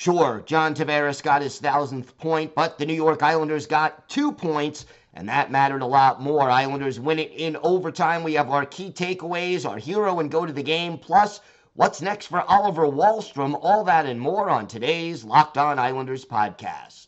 Sure, John Tavares got his thousandth point, but the New York Islanders got two points, and that mattered a lot more. Islanders win it in overtime. We have our key takeaways, our hero and go to the game, plus what's next for Oliver Wahlstrom, all that and more on today's Locked On Islanders podcast.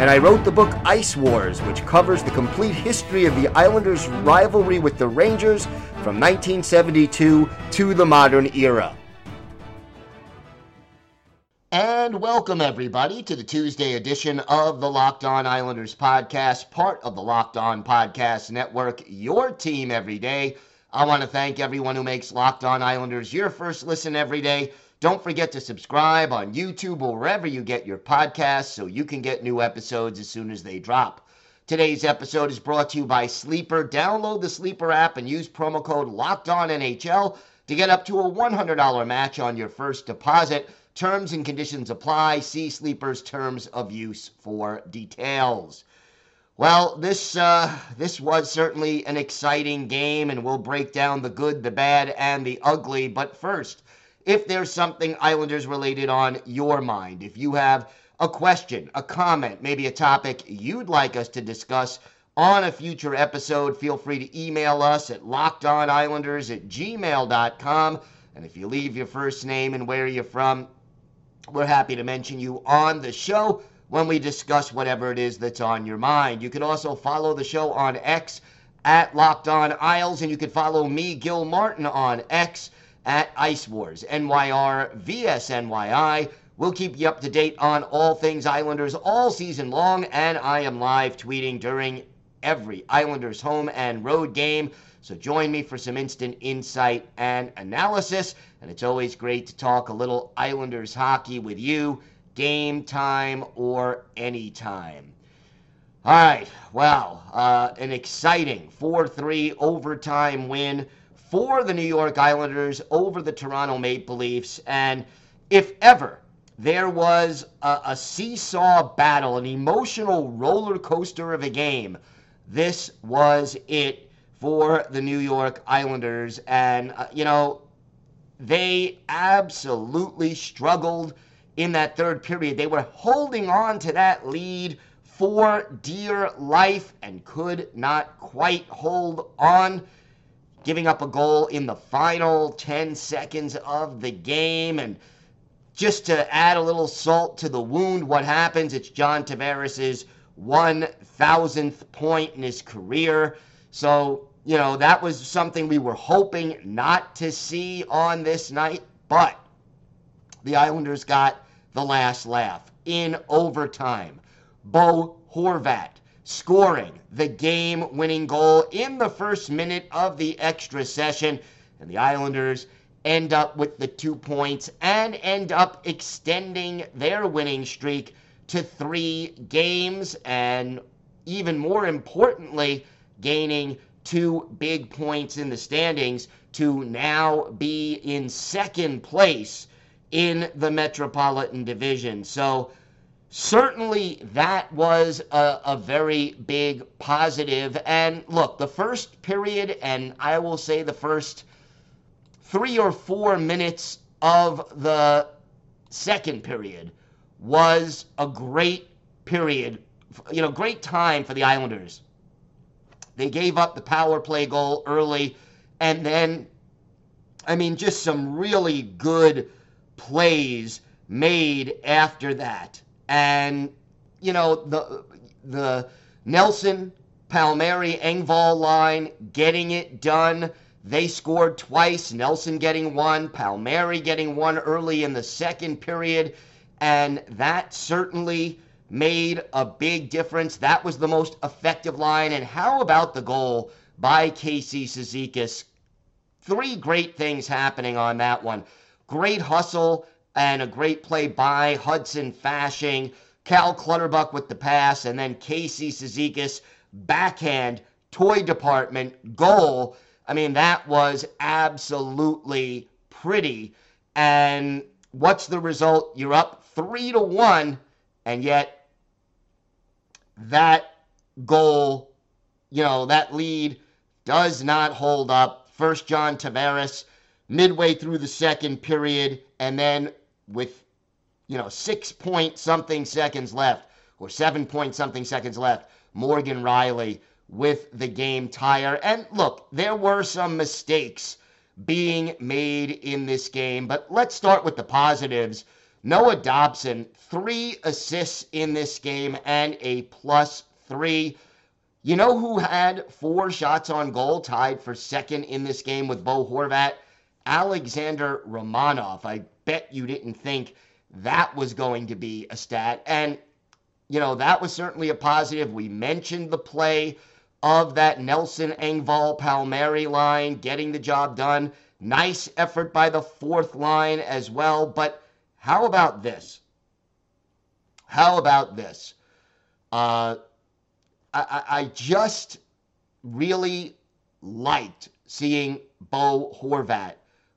and I wrote the book Ice Wars, which covers the complete history of the Islanders' rivalry with the Rangers from 1972 to the modern era. And welcome, everybody, to the Tuesday edition of the Locked On Islanders podcast, part of the Locked On Podcast Network, your team every day. I want to thank everyone who makes Locked On Islanders your first listen every day. Don't forget to subscribe on YouTube or wherever you get your podcasts so you can get new episodes as soon as they drop. Today's episode is brought to you by Sleeper. Download the Sleeper app and use promo code LOCKEDONNHL to get up to a $100 match on your first deposit. Terms and conditions apply. See Sleeper's terms of use for details. Well, this uh, this was certainly an exciting game, and we'll break down the good, the bad, and the ugly. But first, if there's something Islanders related on your mind, if you have a question, a comment, maybe a topic you'd like us to discuss on a future episode, feel free to email us at lockedonislanders at gmail.com. And if you leave your first name and where you're from, we're happy to mention you on the show when we discuss whatever it is that's on your mind. You can also follow the show on X at Locked On Isles, and you can follow me, Gil Martin, on X at Ice Wars, NYR VSNYI. We'll keep you up to date on all things Islanders all season long, and I am live tweeting during every Islanders home and road game. So join me for some instant insight and analysis. And it's always great to talk a little Islanders hockey with you, game time or anytime. All right, well, uh, an exciting 4 3 overtime win for the New York Islanders over the Toronto Maple Leafs. And if ever there was a, a seesaw battle, an emotional roller coaster of a game, this was it for the New York Islanders. And, uh, you know, they absolutely struggled in that third period. They were holding on to that lead for dear life and could not quite hold on, giving up a goal in the final 10 seconds of the game. And just to add a little salt to the wound, what happens? It's John Tavares' 1,000th point in his career. So you know, that was something we were hoping not to see on this night, but the Islanders got the last laugh in overtime. Bo Horvat scoring the game winning goal in the first minute of the extra session, and the Islanders end up with the two points and end up extending their winning streak to three games, and even more importantly, gaining two big points in the standings to now be in second place in the Metropolitan Division. So, certainly that was a, a, very big positive. And look, the first period, and I will say the first three or four minutes of the second period was a great period, you know, great time for the Islanders they gave up the power play goal early, and then, I mean, just some really good plays made after that. And, you know, the, the Nelson, Palmieri, Engvall line getting it done. They scored twice, Nelson getting one, Palmieri getting one early in the second period, and that certainly made a big difference. That was the most effective line. And how about the goal by Casey Cizikas? Three great things happening on that one. Great hustle and a great play by Hudson Fasching. Cal Clutterbuck with the pass, and then Casey Cizikas backhand toy department goal. I mean, that was absolutely pretty. And what's the result? You're up three to one, and yet that goal, you know, that lead does not hold up. First, John Tavares midway through the second period, and then with, you know, six point something seconds left, or seven point something seconds left, Morgan Rielly with the game tire. And look, there were some mistakes being made in this game, but let's start with the positives. Noah Dobson, three assists in this game and a plus three. You know who had four shots on goal, tied for second in this game with Bo Horvat? Alexander Romanov. I bet you didn't think that was going to be a stat. And, you know, that was certainly a positive. We mentioned the play of that Nelson Engvall Palmieri line getting the job done. Nice effort by the fourth line as well. But how about this? How about this? Uh, I, I just really liked seeing Bo Horvat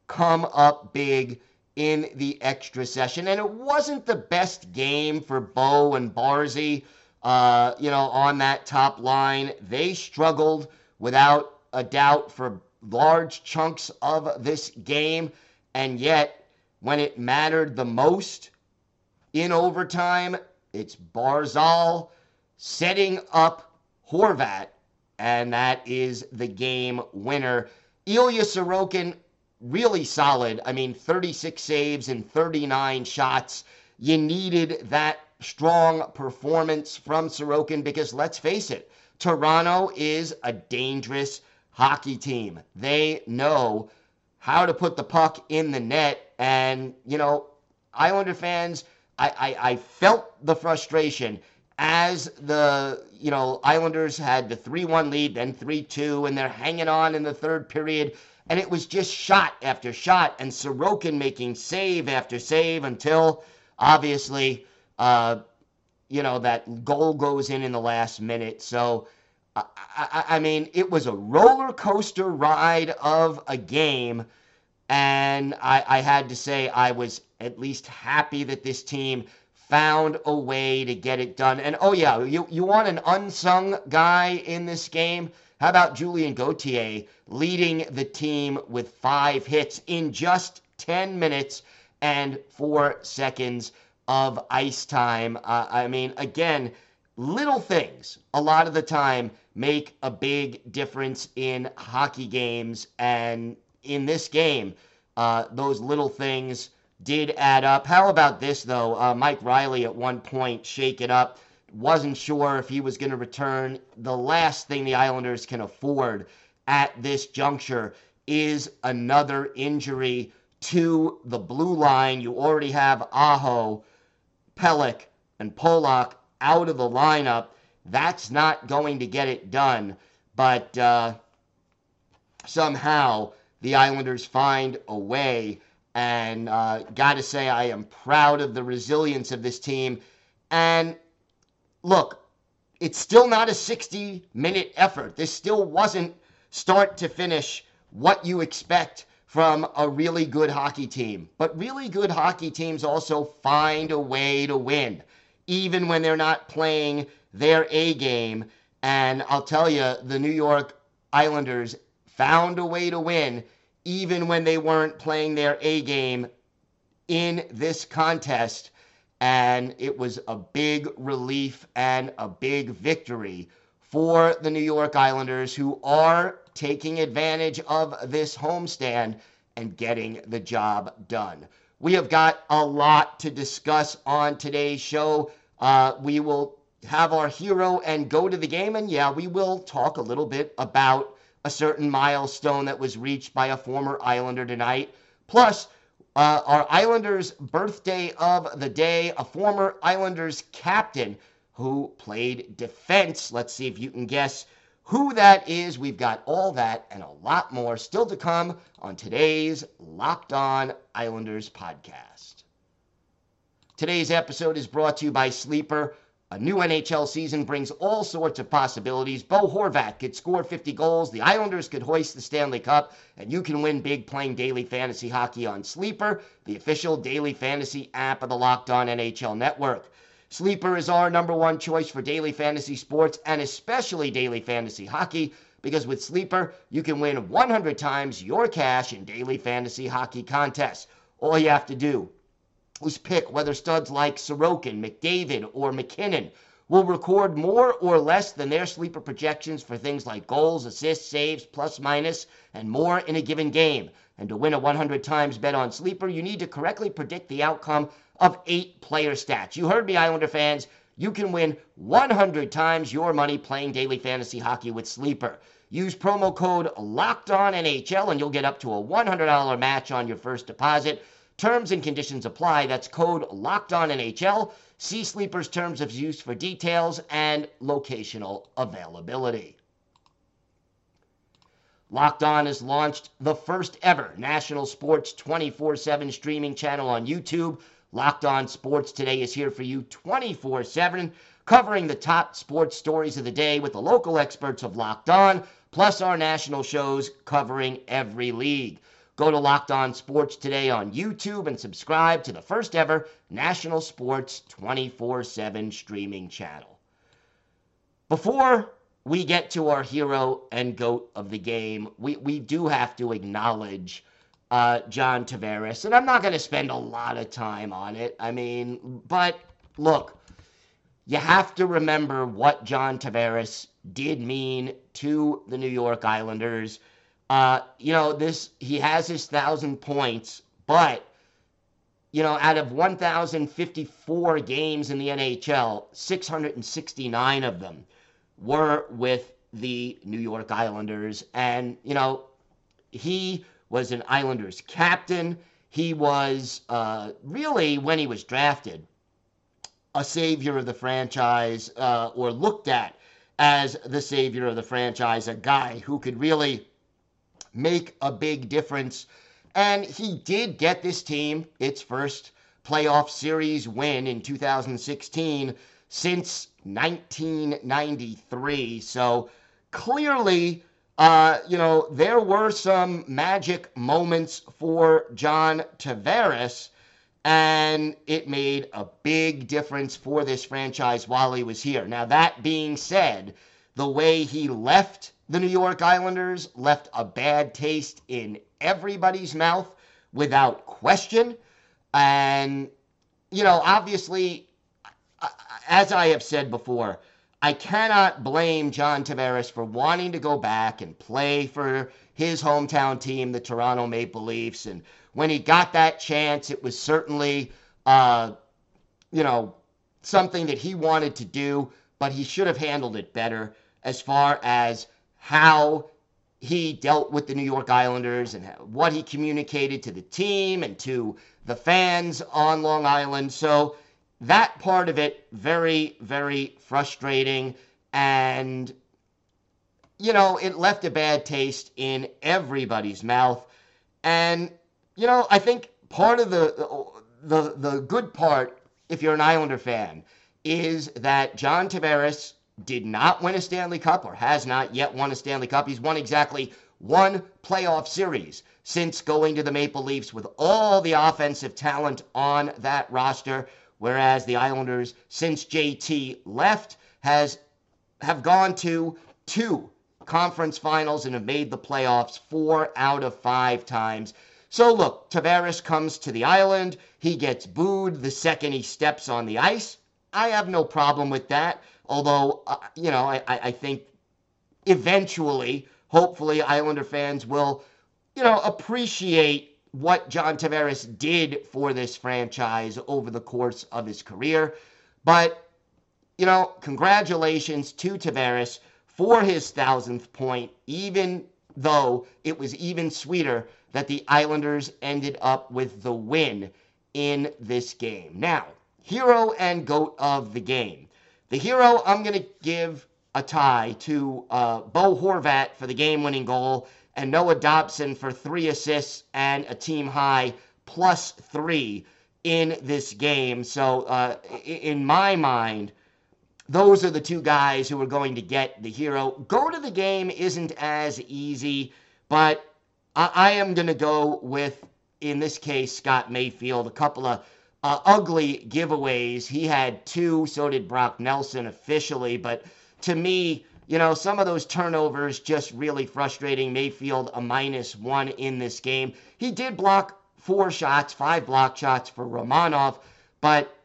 come up big in the extra session. And it wasn't the best game for Bo and Barzy uh, you know, on that top line. They struggled without a doubt for large chunks of this game. And yet, when it mattered the most in overtime, it's Barzal setting up Horvat, and that is the game winner. Ilya Sorokin, really solid. I mean, 36 saves and 39 shots. You needed that strong performance from Sorokin because let's face it, Toronto is a dangerous hockey team. They know how to put the puck in the net. And, you know, Islander fans, I, I, I felt the frustration as the, you know, Islanders had the 3 1 lead, then 3 2, and they're hanging on in the third period. And it was just shot after shot, and Sorokin making save after save until obviously uh, you know, that goal goes in in the last minute. So, I, I, I mean, it was a roller coaster ride of a game. And I, I had to say, I was at least happy that this team found a way to get it done. And oh, yeah, you, you want an unsung guy in this game? How about Julien Gauthier leading the team with five hits in just 10 minutes and four seconds? of ice time. Uh, I mean, again, little things a lot of the time make a big difference in hockey games. And in this game, uh, those little things did add up. How about this, though? Uh, Mike Reilly at one point shake it up. Wasn't sure if he was going to return. The last thing the Islanders can afford at this juncture is another injury to the blue line. You already have Aho Pelech and Pulock out of the lineup, that's not going to get it done. But uh, somehow the Islanders find a way. And uh, got to say, I am proud of the resilience of this team. And look, it's still not a 60 minute effort. This still wasn't start to finish what you expect from a really good hockey team. But really good hockey teams also find a way to win, even when they're not playing their A game. And I'll tell you, the New York Islanders found a way to win, even when they weren't playing their A game in this contest. And it was a big relief and a big victory for the New York Islanders, who are taking advantage of this homestand and getting the job done. We have got a lot to discuss on today's show. Uh, we will have our hero and go to the game, and yeah, we will talk a little bit about a certain milestone that was reached by a former Islander tonight. Plus, uh, our Islanders' birthday of the day, a former Islanders captain who played defense. Let's see if you can guess who that is. We've got all that and a lot more still to come on today's Locked On Islanders podcast. Today's episode is brought to you by Sleeper. A new NHL season brings all sorts of possibilities. Bo Horvat could score 50 goals, the Islanders could hoist the Stanley Cup, and you can win big playing daily fantasy hockey on Sleeper, the official daily fantasy app of the Locked On NHL Network. Sleeper is our number one choice for daily fantasy sports and especially daily fantasy hockey because with Sleeper, you can win 100 times your cash in daily fantasy hockey contests. All you have to do is pick whether studs like Sorokin, McDavid, or McKinnon will record more or less than their sleeper projections for things like goals, assists, saves, plus minus, and more in a given game. And to win a 100 times bet on sleeper, you need to correctly predict the outcome of eight player stats. You heard me, Islander fans. You can win 100 times your money playing daily fantasy hockey with Sleeper. Use promo code LOCKEDONNHL and you'll get up to a $100 match on your first deposit. Terms and conditions apply. That's code LOCKEDONNHL. See Sleeper's terms of use for details and locational availability. Locked On has launched the first ever national sports 24 7 streaming channel on YouTube. Locked On Sports Today is here for you 24 7, covering the top sports stories of the day with the local experts of Locked On, plus our national shows covering every league. Go to Locked On Sports Today on YouTube and subscribe to the first ever national sports 24 7 streaming channel. Before we get to our hero and goat of the game, we, we do have to acknowledge uh, John Tavares. And I'm not going to spend a lot of time on it. I mean, but look, you have to remember what John Tavares did mean to the New York Islanders. Uh, you know, this he has his thousand points, but you know, out of 1,054 games in the NHL, 669 of them were with the New York Islanders, and you know, he was an Islanders captain. He was uh, really, when he was drafted, a savior of the franchise, uh, or looked at as the savior of the franchise, a guy who could really make a big difference. And he did get this team its first playoff series win in 2016 since 1993. So clearly, uh, you know, there were some magic moments for John Tavares, and it made a big difference for this franchise while he was here. Now, that being said, the way he left the New York Islanders left a bad taste in everybody's mouth without question. And, you know, obviously, as I have said before, I cannot blame John Tavares for wanting to go back and play for his hometown team, the Toronto Maple Leafs. And when he got that chance, it was certainly, uh, you know, something that he wanted to do, but he should have handled it better as far as how he dealt with the New York Islanders and what he communicated to the team and to the fans on Long Island. So, that part of it very very frustrating and you know it left a bad taste in everybody's mouth and you know i think part of the the the good part if you're an islander fan is that john tavares did not win a stanley cup or has not yet won a stanley cup he's won exactly one playoff series since going to the maple leafs with all the offensive talent on that roster whereas the Islanders, since JT left, has have gone to two conference finals and have made the playoffs four out of five times. So look, Tavares comes to the island. He gets booed the second he steps on the ice. I have no problem with that. Although, uh, you know, I, I think eventually, hopefully, Islander fans will, you know, appreciate what John Tavares did for this franchise over the course of his career. But, you know, congratulations to Tavares for his thousandth point, even though it was even sweeter that the Islanders ended up with the win in this game. Now, hero and goat of the game. The hero, I'm going to give a tie to uh, Bo Horvat for the game winning goal and Noah Dobson for three assists and a team high plus three in this game. So, uh, in my mind, those are the two guys who are going to get the hero. Go to the game isn't as easy, but I, I am going to go with, in this case, Scott Mayfield. A couple of uh, ugly giveaways. He had two, so did Brock Nelson officially. But to me, you know, some of those turnovers just really frustrating. Mayfield a minus one in this game. He did block four shots, five block shots for Romanov, but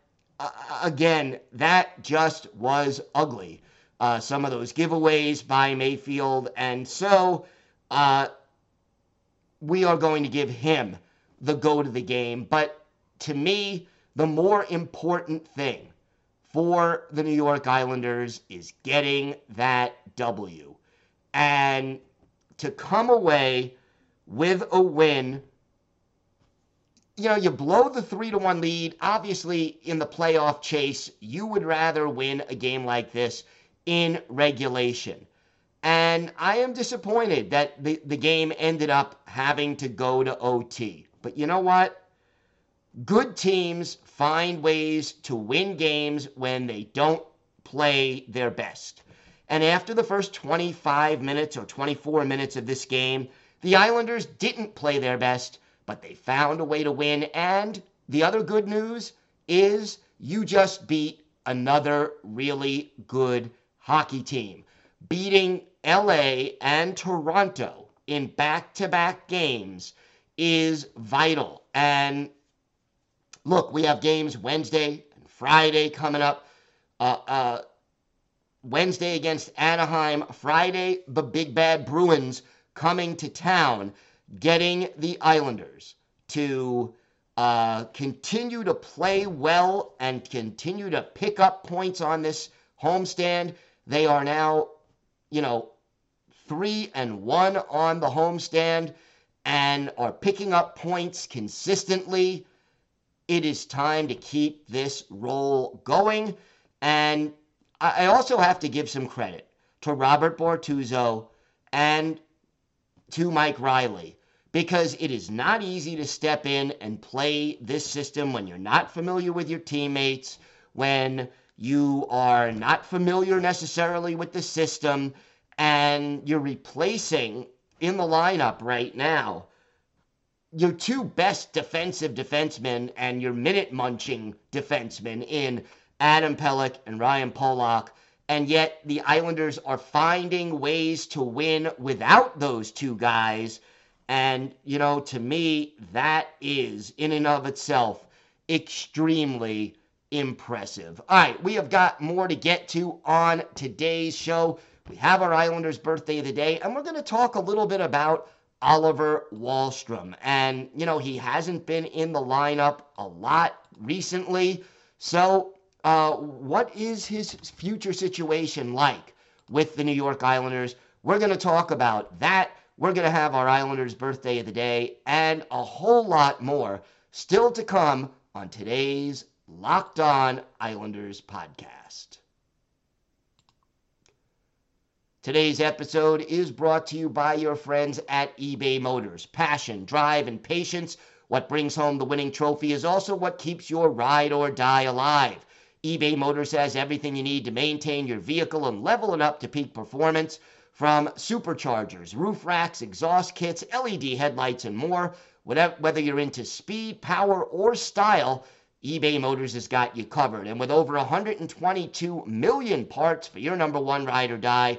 uh, again, that just was ugly. Uh, some of those giveaways by Mayfield, and so uh, we are going to give him the go to the game. But to me, the more important thing for the New York Islanders is getting that W. And to come away with a win, you know, you blow the 3 to 1 lead. Obviously, in the playoff chase, you would rather win a game like this in regulation. And I am disappointed that the, the game ended up having to go to OT. But you know what? Good teams find ways to win games when they don't play their best. And after the first 25 minutes or 24 minutes of this game, the Islanders didn't play their best, but they found a way to win. And the other good news is you just beat another really good hockey team. Beating LA and Toronto in back to back games is vital. And look, we have games Wednesday and Friday coming up. Uh, uh, Wednesday against Anaheim. Friday, the Big Bad Bruins coming to town, getting the Islanders to uh, continue to play well and continue to pick up points on this homestand. They are now, you know, three and one on the homestand and are picking up points consistently it is time to keep this role going. And I also have to give some credit to Robert Bortuzzo and to Mike Reilly because it is not easy to step in and play this system when you're not familiar with your teammates, when you are not familiar necessarily with the system, and you're replacing in the lineup right now your two best defensive defensemen and your minute munching defensemen in Adam Pelech and Ryan Pulock. And yet the Islanders are finding ways to win without those two guys. And, you know, to me, that is in and of itself extremely impressive. All right, we have got more to get to on today's show. We have our Islanders birthday of the day, and we're going to talk a little bit about Oliver Wahlstrom. And, you know, he hasn't been in the lineup a lot recently. So, uh, what is his future situation like with the New York Islanders? We're going to talk about that. We're going to have our Islanders birthday of the day and a whole lot more still to come on today's Locked On Islanders podcast. Today's episode is brought to you by your friends at eBay Motors. Passion, drive, and patience. What brings home the winning trophy is also what keeps your ride or die alive. eBay Motors has everything you need to maintain your vehicle and level it up to peak performance from superchargers, roof racks, exhaust kits, LED headlights, and more. Whether you're into speed, power, or style, eBay Motors has got you covered. And with over 122 million parts for your number one ride or die,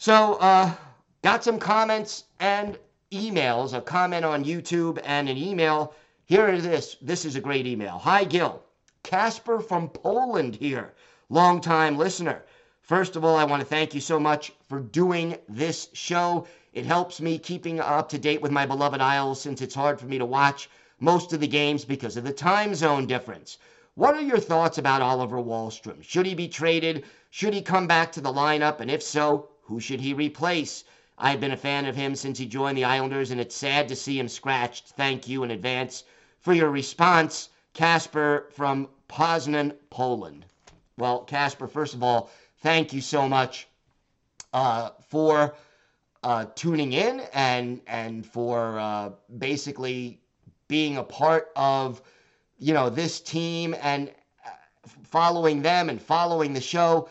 So, uh, got some comments and emails, a comment on YouTube and an email. Here is. This is a great email. Hi, Gil. Casper from Poland here, longtime listener. First of all, I want to thank you so much for doing this show. It helps me keeping up to date with my beloved Isles since it's hard for me to watch most of the games because of the time zone difference. What are your thoughts about Oliver Wahlstrom? Should he be traded? Should he come back to the lineup? And if so, who should he replace? I've been a fan of him since he joined the Islanders, and it's sad to see him scratched. Thank you in advance for your response, Casper from Poznan, Poland. Well, Casper, first of all, thank you so much uh, for uh, tuning in and and for uh, basically being a part of you know this team and uh, following them and following the show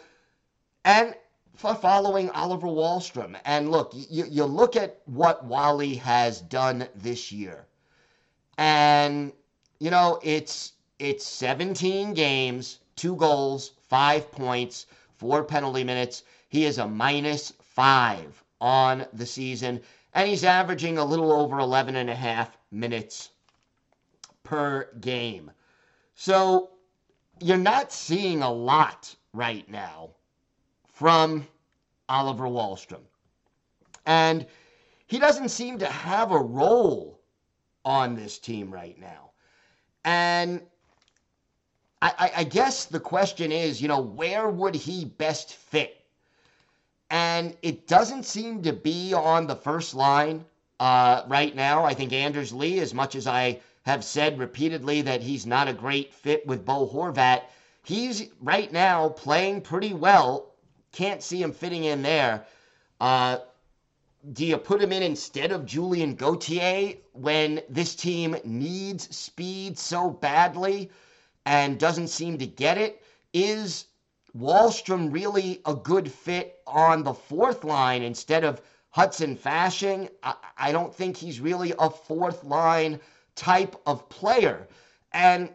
and following Oliver Wahlstrom. And look, you, you look at what Wally has done this year, and you know it's it's 17 games, two goals, five points, four penalty minutes. He is a minus five on the season, and he's averaging a little over 11 and a half minutes per game. So you're not seeing a lot right now from Oliver Wahlstrom. And he doesn't seem to have a role on this team right now. And I, I, I, guess the question is, you know, where would he best fit? And it doesn't seem to be on the first line uh, right now. I think Anders Lee, as much as I have said repeatedly that he's not a great fit with Bo Horvat, he's right now playing pretty well. Can't see him fitting in there. Uh, do you put him in instead of Julien Gauthier when this team needs speed so badly and doesn't seem to get it? Is Wahlstrom really a good fit on the fourth line instead of Hudson Fasching? I, I don't think he's really a fourth line type of player. And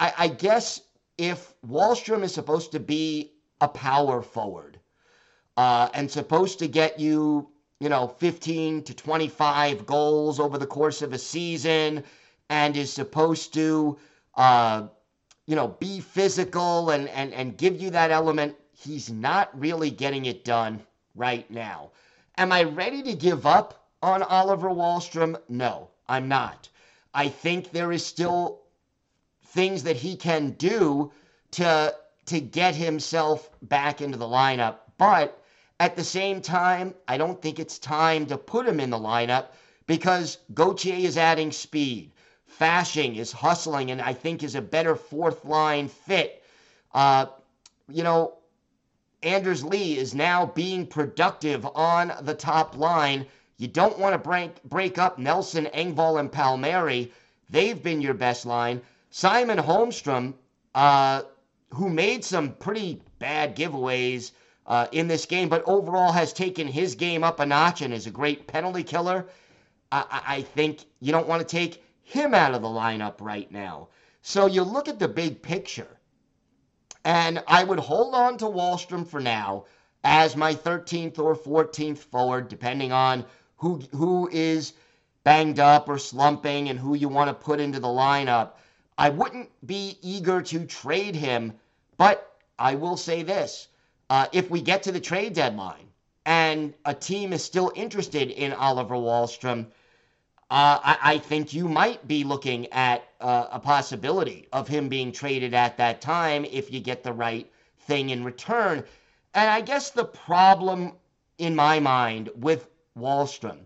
I, I guess if Wahlstrom is supposed to be a power forward uh, and supposed to get you, you know, 15 to 25 goals over the course of a season and is supposed to, uh, you know, be physical and, and, and give you that element, he's not really getting it done right now. Am I ready to give up on Oliver Wahlstrom? No, I'm not. I think there is still things that he can do to to get himself back into the lineup. But at the same time, I don't think it's time to put him in the lineup because Gauthier is adding speed. Fasching is hustling and I think is a better fourth line fit. Uh, you know, Anders Lee is now being productive on the top line you don't want to break, break up Nelson, Engvall, and Palmieri. They've been your best line. Simon Holmstrom, uh, who made some pretty bad giveaways uh, in this game, but overall has taken his game up a notch and is a great penalty killer. I, I think you don't want to take him out of the lineup right now. So you look at the big picture, and I would hold on to Wahlstrom for now as my 13th or 14th forward, depending on who who is banged up or slumping and who you want to put into the lineup. I wouldn't be eager to trade him, but I will say this. Uh, if we get to the trade deadline and a team is still interested in Oliver Wahlstrom, uh, I, I, think you might be looking at uh, a possibility of him being traded at that time if you get the right thing in return. And I guess the problem in my mind with Wahlstrom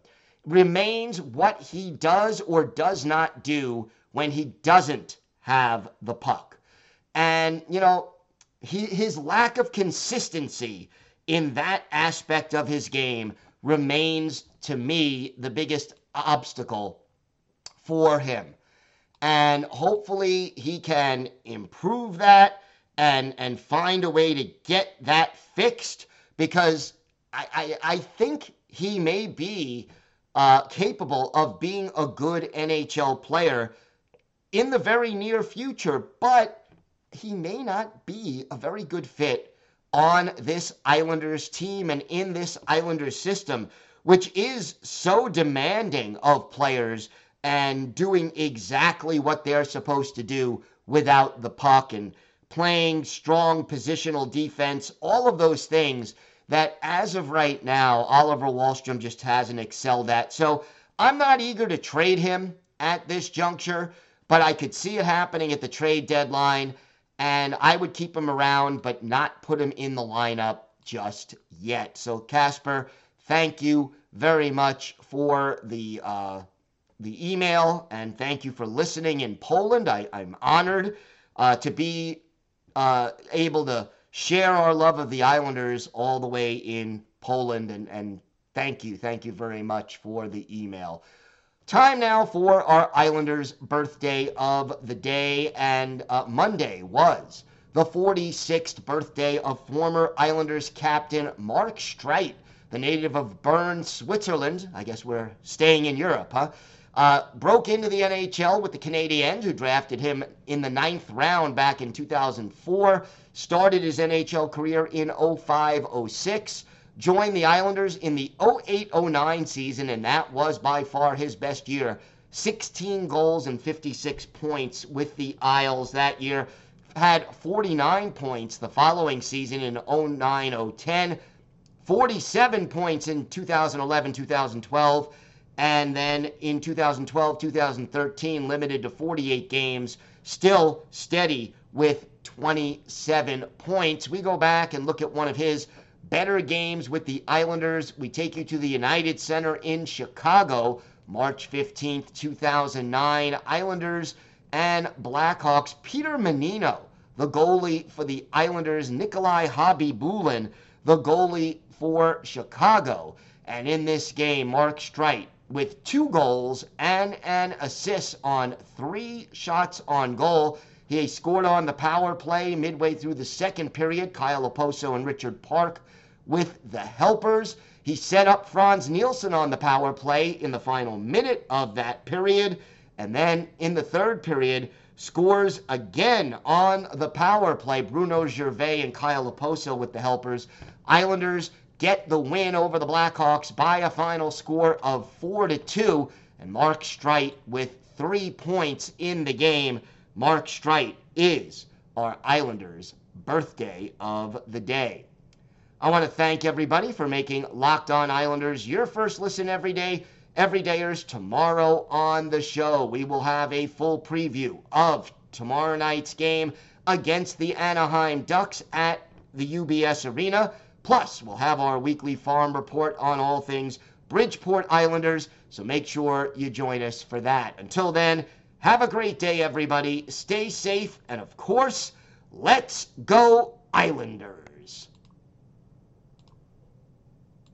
remains what he does or does not do when he doesn't have the puck. And, you know, he, his lack of consistency in that aspect of his game remains, to me, the biggest obstacle for him. And hopefully he can improve that and, and find a way to get that fixed because I, I, I think he may be uh, capable of being a good NHL player in the very near future, but he may not be a very good fit on this Islanders team and in this Islanders system, which is so demanding of players and doing exactly what they're supposed to do without the puck and playing strong positional defense, all of those things that as of right now, Oliver Wahlstrom just hasn't excelled at. So I'm not eager to trade him at this juncture, but I could see it happening at the trade deadline and I would keep him around, but not put him in the lineup just yet. So, Casper, thank you very much for the uh, the email, and thank you for listening in Poland. I, am honored uh, to be uh, able to share our love of the Islanders all the way in Poland, and, and thank you, thank you very much for the email. Time now for our Islanders' birthday of the day, and uh, Monday was the 46th birthday of former Islanders captain Mark Streit, the native of Bern, Switzerland. I guess we're staying in Europe, huh? Uh, broke into the NHL with the Canadiens, who drafted him in the ninth round back in 2004. Started his NHL career in 05 06 joined the Islanders in the 08 09 season, and that was by far his best year. 16 goals and 56 points with the Isles that year. Had 49 points the following season in 09 010, 47 points in 2011 2012, and then in 2012 2013, limited to 48 games, still steady with 27 points. We go back and look at one of his better games with the Islanders. We take you to the United Center in Chicago, March 15th, 2009. Islanders and Blackhawks. Peter Mannino, the goalie for the Islanders. Nikolai Khabibulin, the goalie for Chicago. And in this game, Mark Streit with two goals and an assist on three shots on goal. He scored on the power play midway through the second period. Kyle Okposo and Richard Park with the helpers. He set up Frans Nielsen on the power play in the final minute of that period. And then in the third period, scores again on the power play. Bruno Gervais and Kyle Okposo with the helpers. Islanders get the win over the Blackhawks by a final score of 4 to 2. And Mark Streit with three points in the game. Mark Streit is our Islanders' birthday of the day. I want to thank everybody for making Locked On Islanders your first listen every day. Everydayers, tomorrow on the show, we will have a full preview of tomorrow night's game against the Anaheim Ducks at the UBS Arena. Plus, we'll have our weekly farm report on all things Bridgeport Islanders, so make sure you join us for that. Until then, have a great day, everybody. Stay safe, and of course, let's go, Islanders.